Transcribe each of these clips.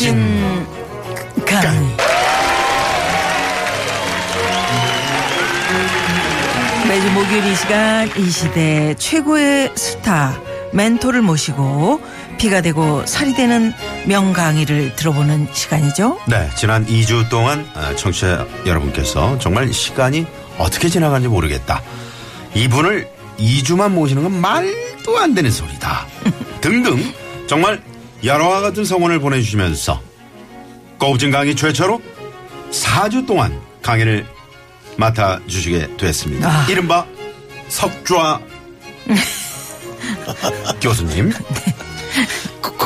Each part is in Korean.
고급진 강의 매주 목요일 이 시간 이 시대 최고의 스타 멘토를 모시고 피가 되고 살이 되는 명강의를 들어보는 시간이죠. 네, 지난 2주 동안 아, 청취자 여러분께서 정말 시간이 어떻게 지나간지 모르겠다. 이분을 2주만 모시는 건 말도 안 되는 소리다. 등등 정말 여러와 같은 성원을 보내주시면서 고급진 강의 최초로 4주 동안 강의를 맡아주시게 됐습니다. 아. 이른바 석좌 교수님.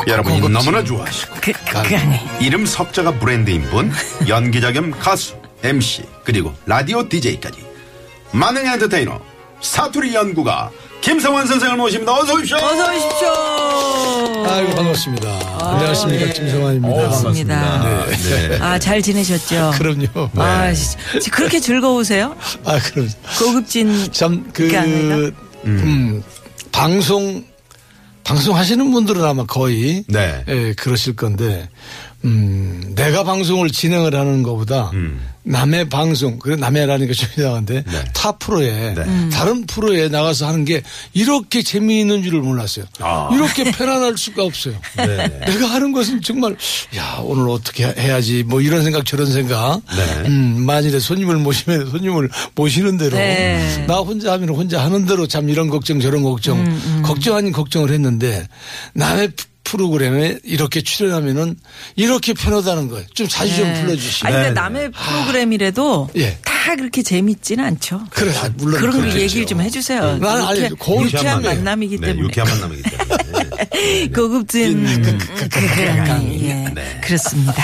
여러분이 너무나 좋아하시고 그, 그 강의. 이름 석자가 브랜드인 분, 연기자 겸 가수, MC, 그리고 라디오 DJ까지. 만능 엔터테이너, 사투리 연구가 김성환 선생을 모십니다. 어서 오십시오. 어서 오십시오. 아이고 반갑습니다. 안녕하십니까 예. 김성환입니다. 반갑습니다. 네. 아, 잘 지내셨죠? 그럼요. 아, 씨, 그렇게 즐거우세요? 아 그럼 고급진 참그 강의가? 음, 방송 방송하시는 분들은 아마 거의 네. 예, 그러실 건데 음, 내가 방송을 진행을 하는 것보다 음. 남의 방송, 그래 남의라니까 좀 이상한데 네. 타 프로에 네. 음. 다른 프로에 나가서 하는 게 이렇게 재미있는 줄을 몰랐어요. 아. 이렇게 편안할 수가 없어요. 네. 내가 하는 것은 정말 야 오늘 어떻게 해야지 뭐 이런 생각 저런 생각. 네. 음, 만일에 손님을 모시면 손님을 모시는 대로 네. 나 혼자 하면 혼자 하는 대로 참 이런 걱정 저런 걱정 음, 걱정 아닌 걱정을 했는데 남의 프로그램에 이렇게 출연하면은 이렇게 편하다는 거예요. 좀 자주 좀 불러주시고. 아니, 근데 네, 남의 프로그램이라도 예. 다 그렇게 재밌지는 않죠. 그래, 아, 물론 그런 거 그렇겠죠. 얘기를 좀 해주세요. 나는 아니, 유쾌- 거울 유쾌한. 만남이기 네, 때문에. 유쾌한 만남이기 때문에. 고급진 그, 강의. 예, 네. 그렇습니다.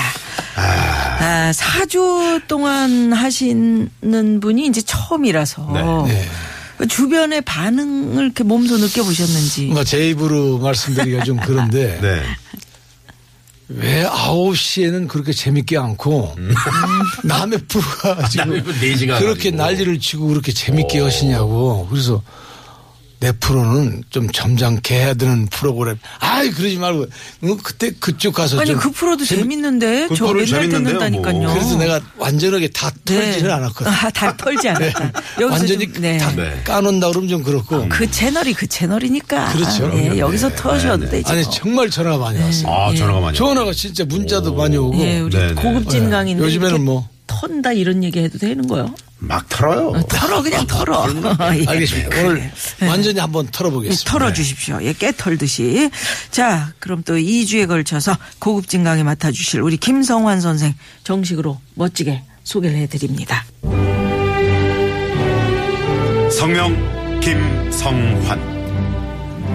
아, 4주 동안 하시는 분이 이제 처음이라서 네. 네. 그 주변의 반응을 이렇게 몸소 느껴보셨는지. 뭐제 입으로 말씀드리기가 좀 그런데 네. 왜 9시에는 그렇게 재밌게 않고 남의 프로가 지금 네 그렇게. 난리를 치고 그렇게 재밌게 하시냐고 그래서 내 프로는 좀 점잖게 해야 되는 프로그램. 아이 그러지 말고 응, 그때 그쪽 가서 아니 좀그 프로도 재밌는데 그저 프로 맨날 재밌는데요, 듣는다니까요. 뭐. 그래서 내가 완전하게 다 털지는 않았거든. 아, 다 털지 않았다. 여기서 완전히 좀, 네. 다 네. 까놓는다 그러면 좀 그렇고. 그 채널이 그 채널이니까. 그렇죠. 예, 여기서 네. 터셔도 네, 네. 되죠. 아니 정말 전화가 많이 왔어요. 아, 전화가 많이. 전화가 진짜 문자도 많이 오고. 예, 우리 네, 네. 고급진 네. 강인데 요즘에는 뭐. 턴다 이런 얘기 해도 되는 거요? 막 털어요. 털어 그냥 털어. 예. 알겠습니다. 오늘 완전히 한번 예, 털어보겠습니다. 털어주십시오. 예, 깨 털듯이. 자, 그럼 또 2주에 걸쳐서 고급진 강의 맡아주실 우리 김성환 선생 정식으로 멋지게 소개를 해드립니다. 성명 김성환.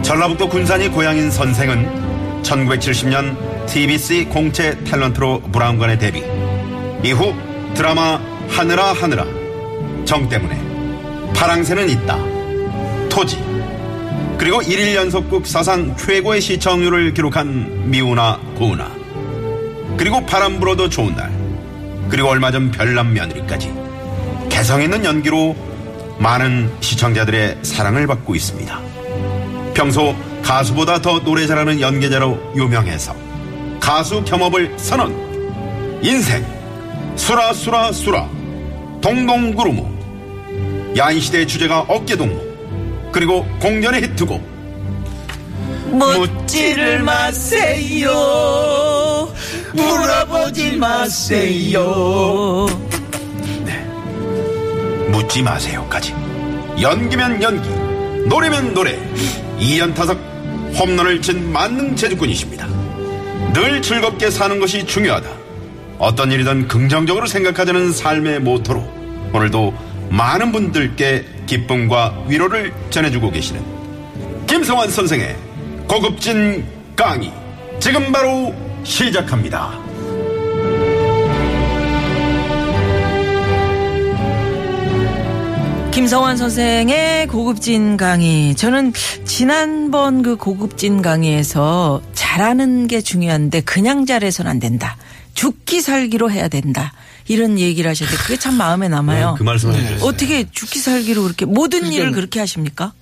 전라북도 군산이 고향인 선생은 1970년 TBC 공채 탤런트로 브라운관에 데뷔. 이후 드라마 하늘아 하늘아, 정 때문에, 파랑새는 있다, 토지, 그리고 1일 연속극 사상 최고의 시청률을 기록한 미우나 고우나, 그리고 바람 불어도 좋은 날, 그리고 얼마 전 별남 며느리까지 개성 있는 연기로 많은 시청자들의 사랑을 받고 있습니다. 평소 가수보다 더 노래 잘하는 연기자로 유명해서 가수 겸업을 선언. 인생. 수라 수라 수라. 동동구루무 야인시대의 주제가 어깨동무 그리고 공연의 히트곡. 묻지를 마세요. 물어보지 마세요. 묻지 마세요까지. 연기면 연기 노래면 노래. 이연타석 홈런을 친 만능 제주꾼이십니다. 늘 즐겁게 사는 것이 중요하다. 어떤 일이든 긍정적으로 생각하자는 삶의 모토로 오늘도 많은 분들께 기쁨과 위로를 전해주고 계시는 김성환 선생의 고급진 강의 지금 바로 시작합니다. 김성환 선생의 고급진 강의. 저는 지난번 그 고급진 강의에서 잘하는 게 중요한데 그냥 잘해서는 안 된다. 죽기 살기로 해야 된다. 이런 얘기를 하셨는데 그게 참 마음에 남아요. 그 말씀을 해주셨어요. 어떻게 죽기 살기로 그렇게 모든 그러니까 일을 그렇게 하십니까?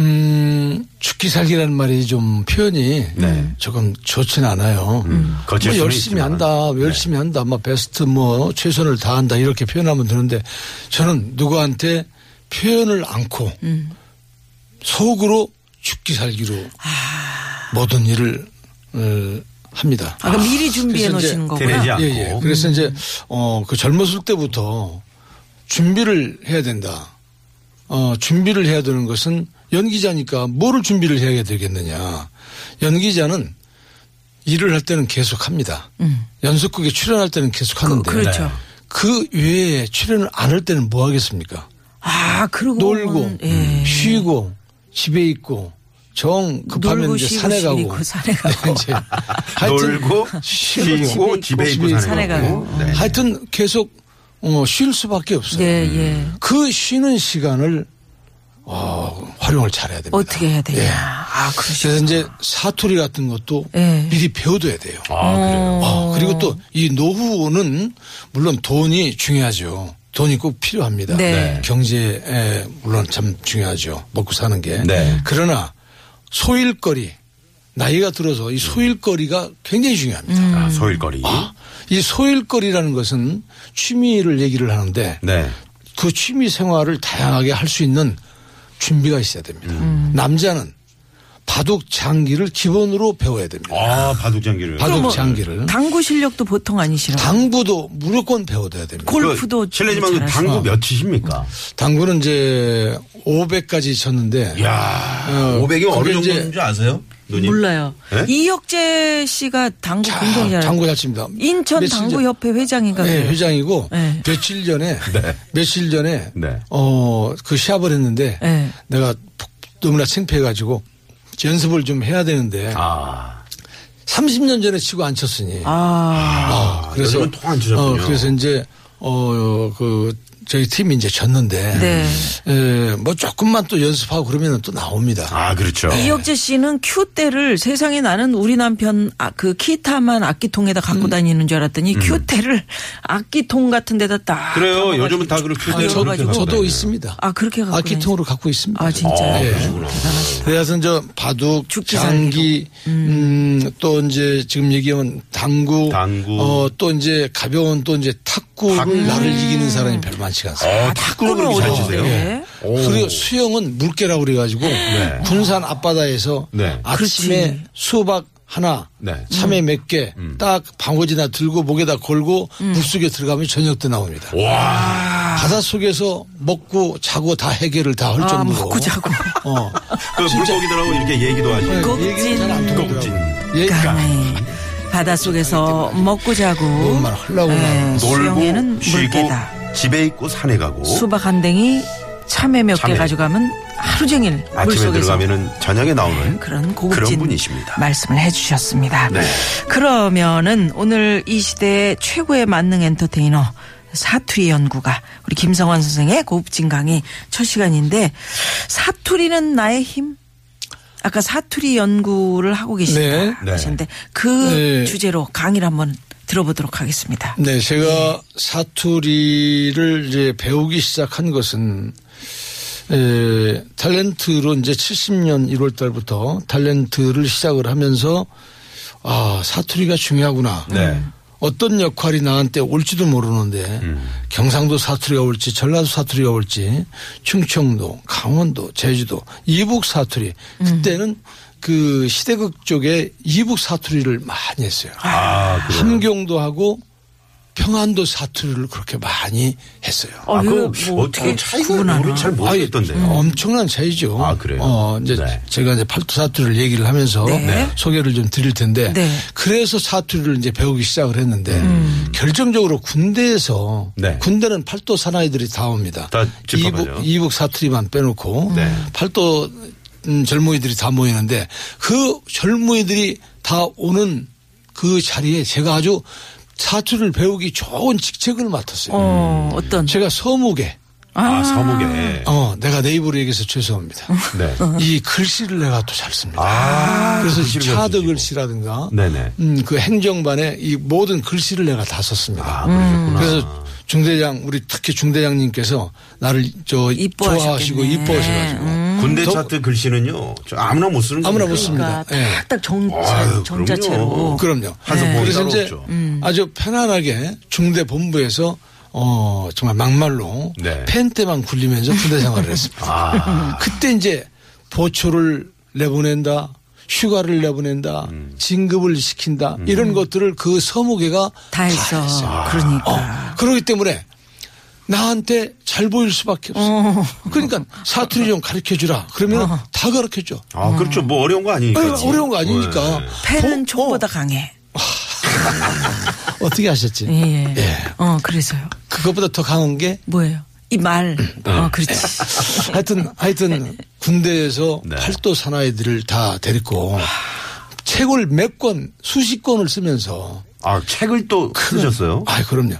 음, 죽기 살기라는 말이 좀 표현이 조금 좋진 않아요. 거칠 뭐 열심히 있지만. 한다, 열심히 한다, 뭐 베스트 뭐 최선을 다한다 이렇게 표현하면 되는데 저는 누구한테 표현을 않고 속으로 죽기 살기로 모든 일을 어, 합니다. 아, 그럼 미리 준비해 놓으시는 거구나. 않고. 예, 예. 그래서 이제, 어, 그 젊었을 때부터 준비를 해야 된다. 어, 준비를 해야 되는 것은 연기자니까 뭐를 준비를 해야 되겠느냐. 연기자는 일을 할 때는 계속 합니다. 연속극에 출연할 때는 계속 하는데. 음. 그, 그렇죠. 그 외에 출연을 안 할 때는 뭐 하겠습니까? 아, 그러고 놀고, 예. 쉬고, 집에 있고, 정 급하면 이제 산에 가고. 산에 가고. 이제 하여튼 놀고 쉬고 집에 있고 집에 산에. 가고. 네. 하여튼 계속 어, 쉴 수밖에 없어요. 예, 예. 그 쉬는 시간을 어, 활용을 잘해야 됩니다. 어떻게 해야 되냐. 예. 아, 그러시죠. 그래서 이제 사투리 같은 것도 예. 미리 배워둬야 돼요. 아, 그래요. 어, 그리고 또 이 노후는 물론 돈이 중요하죠. 돈이 꼭 필요합니다. 네. 경제에 물론 참 중요하죠. 먹고 사는 게. 네. 그러나 소일거리 나이가 들어서 이 소일거리가 굉장히 중요합니다. 아, 소일거리. 아, 이 소일거리라는 것은 취미를 얘기를 하는데 네. 그 취미 생활을 다양하게 할 수 있는 준비가 있어야 됩니다. 음. 남자는 바둑 장기를 기본으로 배워야 됩니다. 아, 바둑 장기를. 바둑 뭐 장기를. 당구 실력도 보통 아니시라고. 당구도 무조건 배워둬야 됩니다. 골프도 그, 실례지만 그. 당구 몇 치십니까? 당구는 이제 500까지 쳤는데 야 어, 500이 어느 그게 이제 정도인 줄 아세요? 누님? 몰라요. 네? 이혁재 씨가 당구 자, 굉장히 잘. 당구 잘 칩니다. 인천 당구협회 회장인가. 네, 그래요. 회장이고 네. 며칠 전에 네. 며칠 전에 네. 어그 시합을 했는데 네. 내가 너무나 창피해가지고 연습을 좀 해야 되는데 아. 30년 전에 치고 안 쳤으니 아, 아, 그래서 통안 치셨군요. 어, 그래서 이제 어 그 저희 팀이 이제 졌는데 네. 에, 뭐 조금만 또 연습하고 그러면 또 나옵니다. 아, 그렇죠. 이혁재 씨는 큐대를 세상에 나는 우리 남편 아, 그 키타만 악기통에다 갖고 음. 다니는 줄 알았더니 큐대를 악기통 같은 데다 딱. 그래요. 요즘은 다 그렇게 아, 네, 저, 저도 하거든요. 있습니다. 아 그렇게 갖고 악기통으로 갖고 있습니다. 아 진짜요? 아, 예. 그러시구나. 대단하시다. 그래서 저 바둑, 죽기 장기, 음, 또 이제 지금 얘기하면 당구, 당구. 어, 또 이제 가벼운 또 이제 탁구 를 나를 이기는 사람이 별로 많지가 않습니다. 어, 탁구를 탁구는 잘. 치세요? 오. 그리고 수영은 물개라고 그래가지고 군산 앞바다에서 네. 아침에. 수박 하나, 네. 참외 몇 개, 딱 방어지나 들고 목에다 걸고 음. 물속에 들어가면 저녁 때 나옵니다. 바닷속에서 먹고 자고 다 해결을 다할 아, 정도로. 먹고 자고. 어. 그 물고기들하고 이렇게 얘기도 하시고. 고급진 얘기는 잘안 고급진. 들어오더라고요. 예. 강의. 바닷속에서 먹고 자고. 수영에는 놀고, 쉬고, 물개다. 집에 있고 산에 가고. 수박 한 댕이 참외 몇 개 참외. 가져가면 하루 종일 아침에 물속에서 들어가면은 저녁에 나오는 그런 고급진 그런 분이십니다. 말씀을 해주셨습니다. 네. 그러면은 오늘 이 시대의 최고의 만능 엔터테이너 사투리 연구가 우리 김성환 선생의 고급진 강의 첫 시간인데 사투리는 나의 힘? 아까 사투리 연구를 하고 계시다 네. 네. 하시는데 그 네. 주제로 강의를 한번 들어보도록 하겠습니다. 네, 제가 사투리를 이제 배우기 시작한 것은 에, 탤런트로 이제 70년 1월 달부터 탤런트를 시작을 하면서 아, 사투리가 중요하구나. 네. 어떤 역할이 나한테 올지도 모르는데 경상도 사투리가 올지 전라도 사투리가 올지 충청도 강원도 제주도 이북 사투리 그때는 그 시대극 쪽에 이북 사투리를 많이 했어요. 아? 함경도 하고 평안도 사투리를 그렇게 많이 했어요. 아, 이거 그뭐 어떻게 차이가? 우리 잘 모르겠던데요. 아니, 엄청난 차이죠. 아, 그래요? 어, 이제 네. 제가 이제 팔도 사투리를 얘기를 하면서 네. 소개를 좀 드릴 텐데 네. 그래서 사투리를 이제 배우기 시작을 했는데 음. 결정적으로 군대에서 네. 군대는 팔도 사나이들이 다 옵니다. 다. 이북, 이북 사투리만 빼놓고 네. 팔도 음, 젊은이들이 다 모이는데 그 젊은이들이 다 오는 그 자리에 제가 아주 사투리를 배우기 좋은 직책을 맡았어요. 어, 어떤 제가 서무계. 아, 서무게. 어, 내가 내 입으로 얘기해서 죄송합니다. 네. 이 글씨를 내가 또 잘 씁니다. 아, 그래서 차드. 글씨라든가, 네네. 음, 그 행정반에 이 모든 글씨를 내가 다 썼습니다. 아, 그러셨구나. 그래서 중대장, 우리 특히 중대장님께서 나를 저 이뻐하셨겠네. 좋아하시고 이뻐하셔가지고 군대 더- 차트 글씨는요, 저 아무나 못 쓰는 아무나 거니까. 못 씁니다. 그러니까 예. 딱딱 정, 아유, 정자체로 그럼요. 그럼요. 보기 그래서 이제 없죠. 아주 편안하게 중대 본부에서 어 정말 막말로 네. 펜때만 굴리면서 군대 생활을 했습니다. 아. 그때 이제 보초를 내보낸다. 휴가를 내보낸다, 진급을 시킨다 이런 것들을 그 서무계가 다 했어. 했어요. 그러니까. 어, 그렇기 때문에 나한테 잘 보일 수밖에 없어. 그러니까 사투리 좀 가르쳐 주라. 그러면 다 가르쳐 줘. 아, 그렇죠. 뭐 어려운 거 아니니까. 어, 어려운 거 아니니까. 네. 펜은 어, 총보다 강해. 어떻게 하셨지? 예. 예. 어, 그래서요. 그것보다 더 강한 게 뭐예요? 이 말. 네. 어, 그렇지. 하여튼 하여튼 군대에서 네. 팔도 사나이들을 다 데리고 책을 몇 권 수십 권을 쓰면서 아, 책을 또 쓰셨어요? 아 그럼요.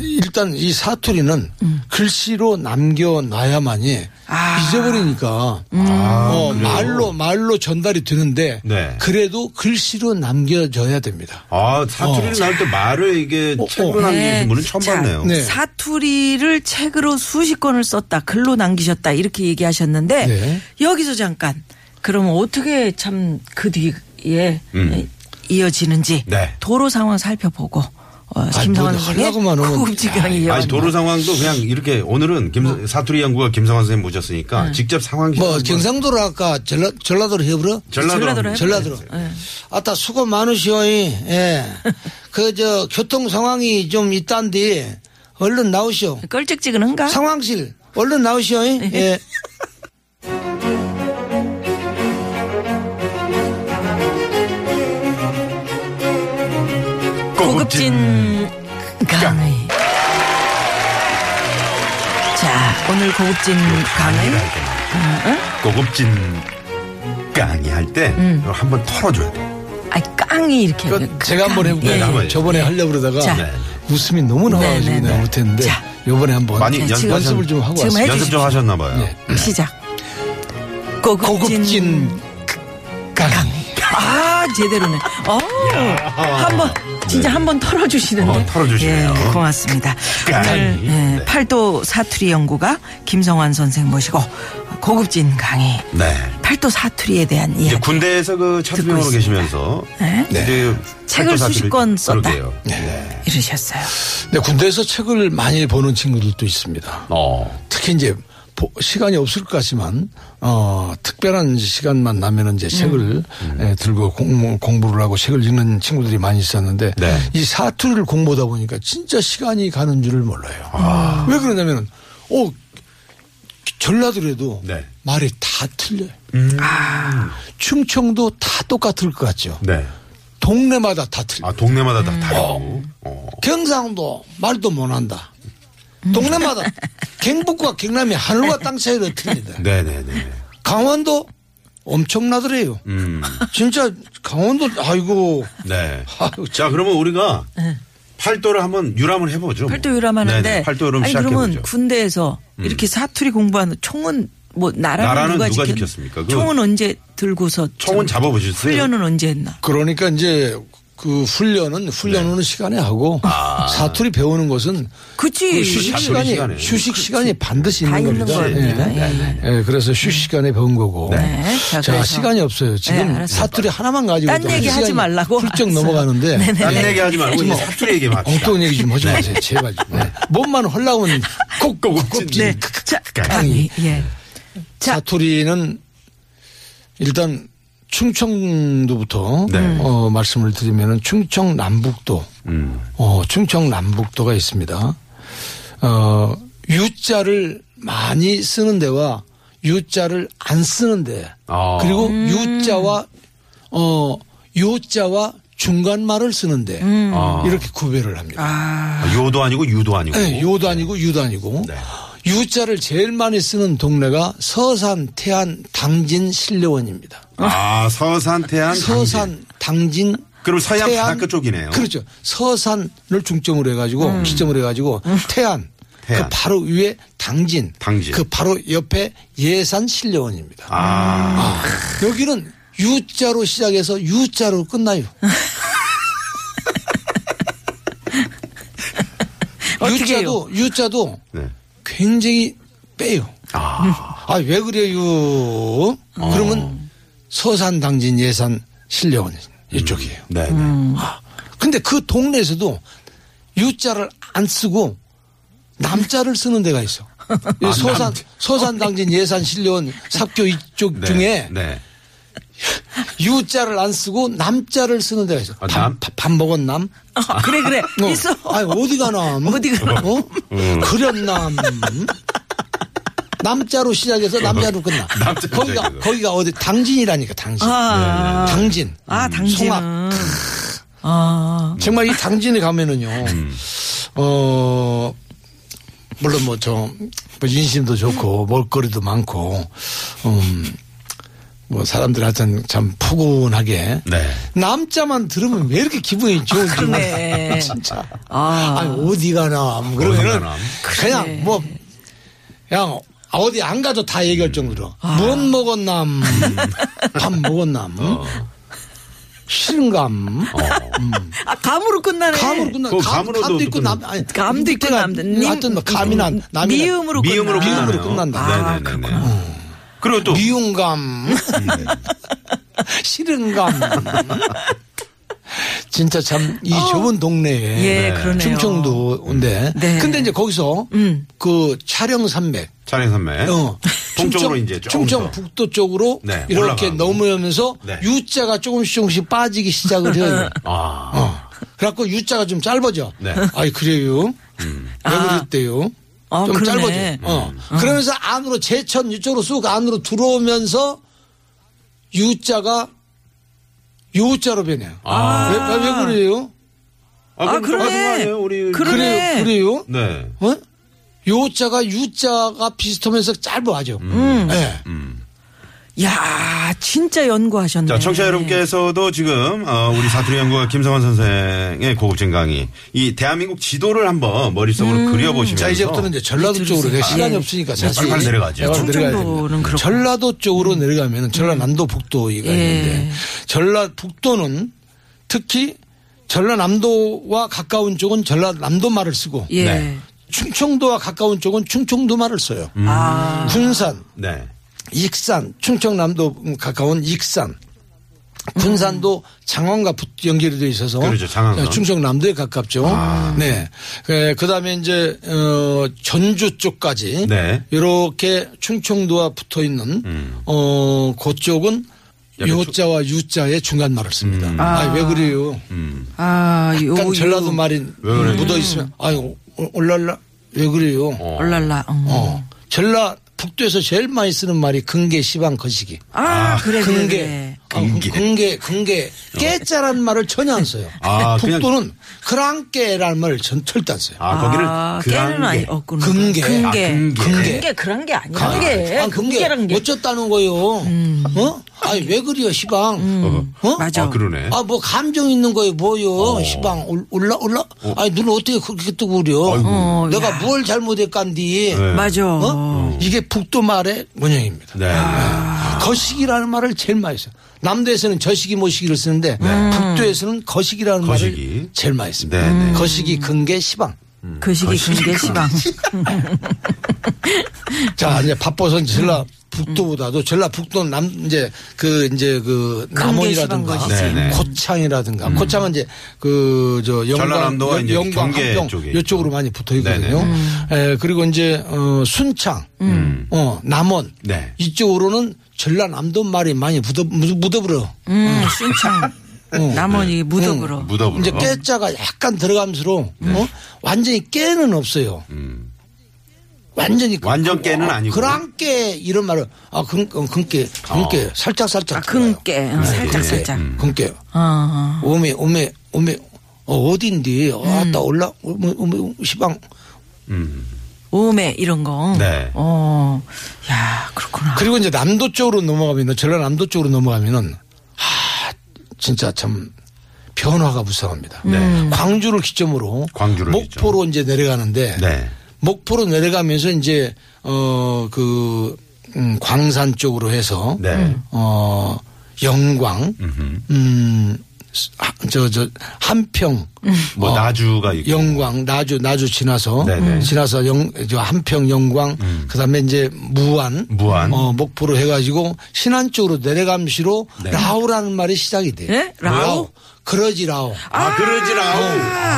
일단 이 사투리는 글씨로 남겨놔야만이 아. 잊어버리니까 어, 말로 말로 전달이 되는데 네. 그래도 글씨로 남겨져야 됩니다. 아, 사투리를 어. 나올 때 말을 이게 어, 책으로 어. 남기신 분은 처음 자, 봤네요. 네. 사투리를 책으로 수십 권을 썼다. 글로 남기셨다. 이렇게 얘기하셨는데 네. 여기서 잠깐 그러면 어떻게 참 그 뒤에 음. 이어지는지 네. 도로 상황 살펴보고 어, 아니, 김성환 뭐 선생의 아니, 도로 상황도 그냥 이렇게 오늘은 김, 뭐. 사투리 연구가 김성환 선생님 모셨으니까 직접 상황 뭐 경상도로 할까 전라, 전라도로 해버려? 전라도로 전라도로. 해주세요. 아따 수고 많으시오. 예. 그 저 교통 상황이 좀 있단데 얼른 나오시오. 껄쩍지근한가? 상황실 얼른 나오시오. 예. 고급진 강의. 자, 오늘 고급진 강의. 고급진 깡이 할때 음. 한번 털어줘야 돼. 아이, 깡이 이렇게. 그 제가 한번 해볼게요. 예, 예. 한번 저번에 하려고 그러다가 자. 네. 웃음이 너무 나와가지고 네, 네, 내가 네. 못했는데 자. 요번에 한번 많이 네, 연습, 지금 연습을 좀 하고 왔어요. 해 연습 좀. 하셨나 봐요. 네. 시작. 고급진, 고급진 깡. 아 제대로네. 어, 한번 진짜 한 번 털어주시는데. 어, 털어주시네요. 예, 고맙습니다. 깡. 오늘 예, 네. 팔도 사투리 연구가 김성환 선생 모시고 고급진 강의. 네. 팔도 사투리에 대한 이야기. 군대에서 그 차투병으로 듣고 계시면서 네. 이제 책을 수십 권 썼다. 그러게요. 네. 이러셨어요. 네, 군대에서 책을 많이 보는 친구들도 있습니다. 어. 특히 이제 보- 시간이 없을 것 같지만 어 특별한 시간만 나면은 이제 책을 에, 들고 공, 공부를 하고 책을 읽는 친구들이 많이 있었는데 네. 이 사투리를 공부하다 보니까 진짜 시간이 가는 줄을 몰라요. 왜 그러냐면은 어 전라도에도 네. 말이 다 틀려요. 음. 충청도 다 똑같을 것 같죠. 네. 동네마다 다 틀려. 아, 동네마다 다 다르고. 어. 경상도 말도 못한다. 동네마다 경북과 경남이 하늘과 땅 사이로 틀리다. 네네네. 강원도 엄청나더래요. 음. 진짜 강원도 아이고 네. 아유, 자, 그러면 우리가 팔도를 한번 유람을 해보죠. 뭐. 팔도 유람하는데. 팔도 유람 아니 그러면 시작해 보죠. 음. 군대에서 이렇게 사투리 공부하는 총은 뭐 나라는, 나라는 누가, 누가 지켰- 지켰습니까? 그 총은 언제 들고서 총은 참 잡아보셨어요? 훈련은 언제 했나? 그러니까 이제 그 훈련은 훈련하는 시간에 하고 사투리 배우는 것은 그치. 그 휴식 시간이 시간에. 휴식 시간이 반드시 다 있는 겁니다. 겁니다. 예. 예, 예, 그래서 휴식 시간에 배운 거고. 네. 자, 자. 시간이 없어요. 지금 네. 사투리 하나만 가지고 딴 얘기 하지 말라고. 훌쩍 알았어요. 넘어가는데 네네. 딴 얘기 하지 말고 사투리 얘기만 합시다. 엉뚱한 얘기 좀 하지 마세요. 제발. 좀. 네. 몸만 헐라면 꼭 고급진 네. 자, 강의. 예. 자. 사투리는 일단 충청도부터 네. 어, 말씀을 드리면은 충청 남북도 음. 어, 충청 남북도가 있습니다. 어, U자를 많이 쓰는 데와 U자를 안 쓰는 데 아. 그리고 U자와 어, 요자와 중간 말을 쓰는데 아. 이렇게 구별을 합니다. 아, 요도 아니고 유도 아니고. 네, 요도 아니고 유도 아니고 네. U자를 제일 많이 쓰는 동네가 서산, 태안, 당진, 신려원입니다. 아, 서산, 태안, 당진. 서산, 당진, 그럼 서해안 태안, 바닷가 쪽이네요. 그렇죠. 서산을 중점으로 해가지고 기점으로 해가지고 태안, 태안. 그 바로 위에 당진, 당진. 그 바로 옆에 예산 신려원입니다. 아. 여기는 U자로 시작해서 U자로 끝나요. 어떻게 U자도 U자도 네. 굉장히 빼요. 아. 아, 왜 그래요? 그러면 서산, 당진, 예산, 신려원 이쪽이에요. 네. 네. 아, 근데 그 동네에서도 U자를 안 쓰고 남자를 쓰는 데가 있어. 이 서산, 서산, 당진, 예산, 신려원, 삽교 이쪽 네. 중에 네. U자를 안 쓰고 남자를 쓰는 데가 있어. 아, 밥, 남? 밥, 밥 먹은 남? 아, 그래 그래 어. 있어. 아니, 어디가 남? 어디가 어? 그렸남. 남자로 시작해서 남자로 끝나. 남자로 거기가, 시작해서. 거기가 어디, 당진이라니까, 당진. 아, 당진. 아 당신은 송악. 아 정말 이 당진에 가면은요, 음. 어, 물론 뭐, 저, 뭐 인심도 좋고, 먹거리도 많고, 음, 뭐, 사람들 하여튼 참 푸근하게. 네. 남자만 들으면 왜 이렇게 기분이 좋은지. 그러네. 진짜. 아. 아니, 어디 가나. 뭐 그러면은. 그냥 뭐, 그냥 어디 안 가도 다 얘기할 정도로. 아. 무엇 먹었남. 밥 먹었남. 어. 싫은감. 아 감으로 끝나네. 감으로 끝나. 그 감, 감으로도 감도 있고. 남, 아니, 감도 있고 님- 하여튼 뭐 감이나 남이나 미음으로 끝나. 미음으로 미음으로. 끝난다. 아, 네네네. 그리고 또 미움감. 싫은감. 진짜 참이 좁은 동네에 예, 그러네요. 충청도인데. 네. 근데 이제 거기서 음. 그 촬영 산맥. 차례 선배. 어. 동쪽으로 충청- 이제 조금 충청 더. 북도 쪽으로 네, 이렇게. 넘어오면서 네. U자가 조금씩 조금씩 빠지기 시작을 해요. 아. 어. 그래갖고 U자가 좀 짧아져. 네. 아이 그래요? 왜 아. 그랬대요? 아, 좀 그러네. 짧아져. 어. 그러면서 안으로 제천 이쪽으로 쑥 안으로 들어오면서 U자가 요자로 변해요. 아. 왜, 왜, 왜 그래요? 아, 아, 아니에요? 우리. 그러네. 그래요? 그래요? 네. 어? 요자가 U자가 비슷하면서 짧아져. 음. 네. 야 진짜 연구하셨네. 자, 청취자 여러분께서도 지금, 어, 우리 사투리 연구가 김성환 선생의 고급진 강의, 이 대한민국 지도를 한번 머릿속으로 음. 그려보시면서. 자, 이제부터는 이제 전라도 쪽으로 내 시간이 예. 없으니까 네, 빨리 빨리 내려가죠. 내려가야 충청도는 됩니다. 그렇고. 전라도 쪽으로 내려가면 전라남도 북도가 예. 있는데 전라 북도는 특히 전라남도와 가까운 쪽은 전라남도 말을 쓰고 예. 네. 충청도와 가까운 쪽은 충청도 말을 써요. 아. 군산, 네. 익산, 충청남도 가까운 익산. 군산도 장원과 붙- 연결이 되어 있어서 그렇죠. 충청남도에 가깝죠. 네. 그 다음에 이제 어 전주 쪽까지 네. 이렇게 충청도와 붙어 있는 어 그쪽은 요자와 유자의 중간 말을 씁니다. 아, 왜 그래요? 아, 요, 약간 전라도 요. 말이 묻어 있으면 아유 올랄라 왜 그래요? 어. 얼랄라. 음. 어. 전라 북도에서 제일 많이 쓰는 말이 근계 시방 거시기. 아, 그래, 그래, 근계. 그래. 아, 근계. 근계, 근계. 깨짜란 말을 전혀 안 써요. 아, 북도는 그랑깨라는 말을 전 절대 안 써요. 아, 거기를. 아, 그랑게. 깨는 아니, 없구나. 근계. 근계. 아, 근계. 근계. 그런 게 아니야. 근계. 아, 근계. 근계란 게. 어쩌다는 거요. 어? 아니, 왜 그래요, 시방? 어? 맞아. 아, 그러네. 아, 뭐, 감정 있는 거예요, 뭐요, 시방. 올- 올라, 올라? 아니, 눈을 어떻게 그렇게 뜨고 그려? 어, 내가 야. 뭘 잘못했간디? 네. 맞아. 어? 이게 북도 말의 원형입니다. 네. 거시기라는 말을 제일 많이 써요. 남도에서는 저시기 모시기를 쓰는데 북도에서는 거시기라는 거시기. 말을 제일 많이 씁니다. 네, 네. 거시기, 근계, 시방. 그 시기 근계 시방. 자, 이제 바빠서 전라 북도보다도 전라 북도는 남 이제 그 이제 그 남원이라든가. 네, 네. 고창이라든가 고창은 이제 그 저 영광 영광 함평 쪽에 이쪽으로 많이 붙어 있거든요. 네네. 에, 그리고 이제 어 순창, 어 남원 네. 이쪽으로는 전라남도 말이 많이 묻어, 묻어, 묻어버려. 음, 순창. 남원이 무덕으로. 무덤으로. 이제 깨자가 약간 들어가면서 어? 완전히 깨는 없어요. 음. 완전히 그- 완전 깨는 아니고. 그랑깨 이런 말을 아 근, 어, 근깨 근깨 살짝 살짝 아, 근깨. 어, 살짝, 예. 살짝. 근깨 어, 어. 오메 오메 오메 어, 어딘데 아따 올라 오메 오메 시방 음. 오메, 이런 거. 네. 어, 야, 그렇구나. 그리고 이제 남도 쪽으로 넘어가면 전라남도 쪽으로 넘어가면은 아 진짜 참 변화가 무쌍합니다. 네. 광주를 기점으로 광주를 목포로 이제 내려가는데 네. 목포로 내려가면서 이제 어그 음, 광산 쪽으로 해서 네. 어 영광 음흠. 음 저 저 한평 뭐 어, 나주가 있고. 영광 나주 나주 지나서 네네. 지나서 영 저 한평 영광 그다음에 이제 무안 무안. 어 목포로 해가지고 신안 쪽으로 내려감시로 네. 라오라는 말이 시작이 돼. 예? 라오? 그러지 라오. 아, 그러지라오.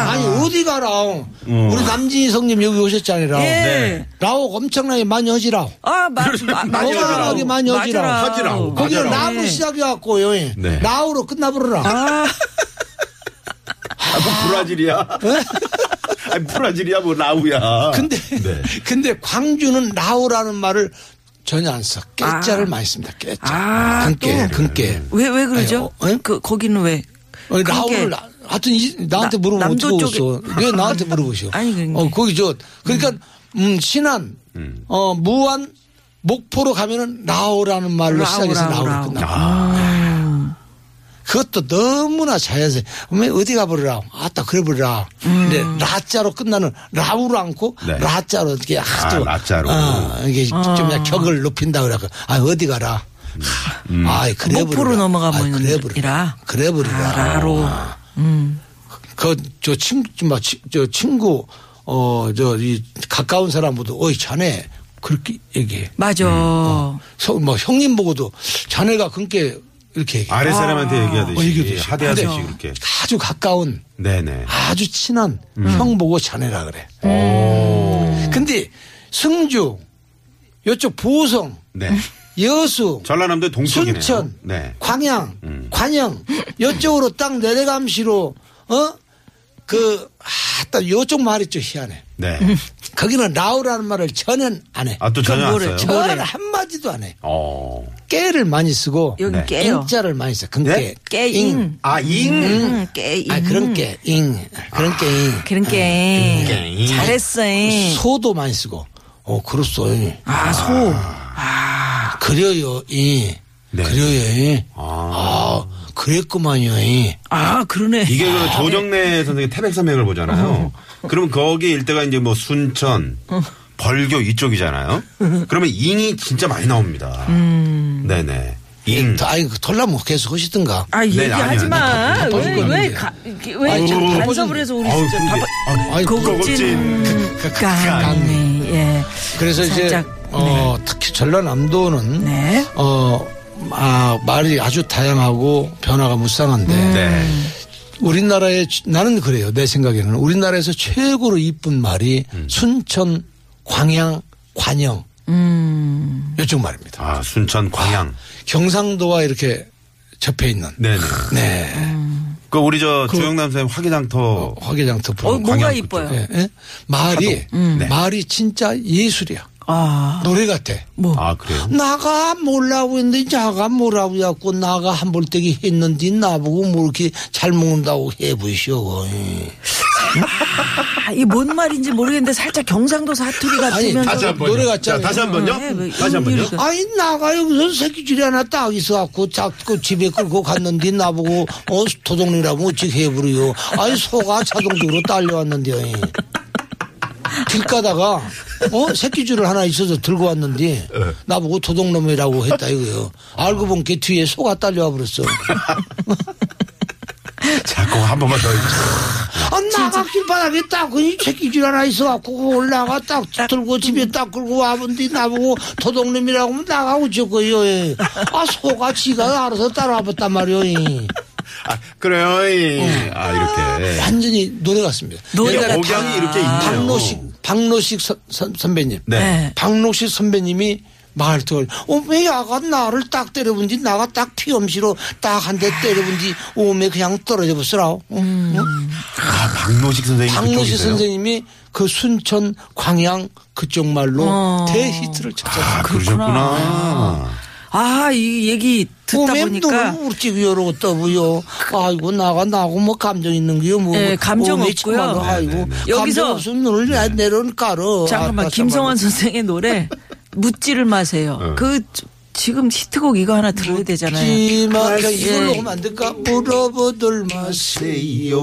아 니 어디가 라오? 어. 우리 남진희 성님 여기 오셨잖아요. 라오. 예. 네. 라오 엄청나게 많이 하지라오. 아, 마, 마, 맞아. 엄청나게 많이 하지라오. 하지라오. 거기는 맞아라. 라로 시작해갖고 요 네. 라오로 끝나버려라. 아, 아, 뭐 브라질이야. 아니, 브라질이야, 뭐 라우야. 근데 네. 근데 광주는 라오라는 말을 전혀 안 써. 깨자를 아. 많이 씁니다. 깨자. 아, 근깨, 또. 근깨. 왜, 왜 그러죠? 아니, 어, 어? 그, 거기는 왜? 아니, 그게- 라오를 나- 하여튼 이- 나한테 나- 물어보면 어떻게 쪽에- 없어. 왜 나한테 물어보셔? 아니, 그게- 어, 거기 저 그러니까 음, 신안 어, 무안 목포로 가면은 라오라는 말로 라오, 시작해서 라오. 끝나. 그것도 너무나 자연스레. 왜 어디 가버리라. 아따, 그래 버리라. 근데 라자로 끝나는 라우로 않고 네. 라자로 이렇게 아주. 라자로. 어, 이게 좀 그냥 격을 높인다 그래갖고. 아, 어디 가라. 아, 그래 목포로 넘어가면 이라. 그래 버리라. 아, 라로. 음. 그, 저 친구, 뭐, 치- 저 친구, 어, 저, 이, 가까운 사람보다, 어이, 자네, 그렇게 얘기해. 맞아. 서, 뭐, 형님 보고도 자네가 그렇게 이렇게 얘기해. 아래 사람한테 얘기하듯이. 어, 얘기하듯이. 하대하듯이 그렇게. 아주 가까운, 네네. 아주 친한 음. 형 보고 자네라 그래. 근데 승주, 요쪽 보성, 네. 여수, 전라남도 동쪽이네요. 순천, 네. 광양, 음. 관영, 이쪽으로 딱 내려감시로, 어? 그, 아, 딱 요쪽 말이 좀 희한해. 네. 거기는 라우라는 말을 전혀 안 해. 아, 또 전혀 안 써요? 저- 전혀 뭐래? 한마디도 안 해. 어. 깨를 많이 쓰고, 여기 네. 깨요. 인자를 많이 써. 근깨. 네? 깨잉. 아, 잉. 음, 깨잉. 아, 그런 깨, 잉. 그런 깨, 잉. 그런 게. 깨잉. 잘했어. 소도 많이 쓰고, 어, 그렇소. 잉. 아, 소. 아, 그려요, 잉. 네. 그려요, 잉. 아. 아, 그랬구만요, 잉. 아, 그러네. 이게 그 조정래 선생님 태백산맥을 보잖아요. 그러면 거기 일대가 이제 뭐 순천, 벌교 이쪽이잖아요. 그러면 잉이 진짜 많이 나옵니다. 네네. 잉. 아이, 털나무 계속 하시든가. 아, 네, 얘기하지 아니, 마. 아니, 왜. 왜, 가, 왜 바쁘거든요. 간섭을 해서 우리 진짜 그게- 바빠. 아이, 고급진 강의, 예. 그래서 이제 어, 특히 전라남도는 네. 어, 아, 말이 아주 다양하고 변화가 무쌍한데 네. 우리나라의 나는 그래요. 내 생각에는 우리나라에서 최고로 이쁜 말이 음. 순천, 광양, 관영 음. 이쪽 말입니다. 아, 순천, 광양. 경상도와 이렇게 접해 있는. 네네. 네. 그 우리 저 조영남 선생님 화기장터. 화개장터 프로. 어, 뭐가 광양 이뻐요? 예, 예? 말이 네. 말이 진짜 예술이야. 아, 노래 같아. 뭐. 아, 그래요? 나가 뭐라고 했는데 자가 뭐라고 해갖고 나가 한 볼때기 했는데 나보고 뭐 이렇게 잘 먹는다고 해보시오. 아, 이게 뭔 말인지 모르겠는데 살짝 경상도 사투리 아니, 같으면서. 다시 한 번요. 노래 같잖아요. 자, 다시 한 번요. 네, 뭐 다시 한 번요. 아니 나가 여기서 새끼줄이 하나 딱 있어갖고 자꾸 집에 끌고 갔는데 나보고 어 도둑이라고 어찌 해버려요. 아니 소가 자동적으로 딸려왔는데요. 길 가다가 어 새끼줄을 하나 있어서 들고 왔는데 나보고 도둑놈이라고 했다 이거요. 알고 본 게 뒤에 소가 딸려와 버렸어. 자, 그거 한 번만 더 해주세요. 아, 나가 길바닥에 딱, 그 새끼줄 하나 있어갖고, 올라가 딱 들고 집에 딱 끌고 와본디 나보고 도둑놈이라고 하면 나가고 저거요. 예. 아, 소가 지가 알아서 따라와봤단 말이요. 예. 아, 그래요. 이. 아, 이렇게. 완전히 노래 같습니다. 노래 옛날에 같아. 억양이 이렇게 있네요. 박노식, 박노식 선, 선, 선배님. 네. 네. 박노식 선배님이 말투를 오메 야가 나를 딱 때려본 지 나가 딱 피엄시로 딱 한 대 때려본 지 오메 그냥 떨어져 보스라. 응? 아, 박노식 선생님 그쪽이세요? 선생님이 그 순천 광양 그쪽 말로 어. 대히트를 쳤잖아요. 아, 그러셨구나. 아, 이 얘기 듣다 보니까 우르찌 여러 떠부요. 아이고 나가 나고 뭐 감정 있는 게요. 뭐 예, 감정 오메 없고요. 정말로 아이고 네네네. 여기서- 감정 없으면 눈을 내- 내려는 깔어. 잠깐만 아, 김성환 선생의 노래 묻지를 마세요. 어. 그 지금 히트곡 이거 하나 들어야 되잖아요. 지마 예. 이걸로 하면 안 될까? 물어보들 마세요. 세요.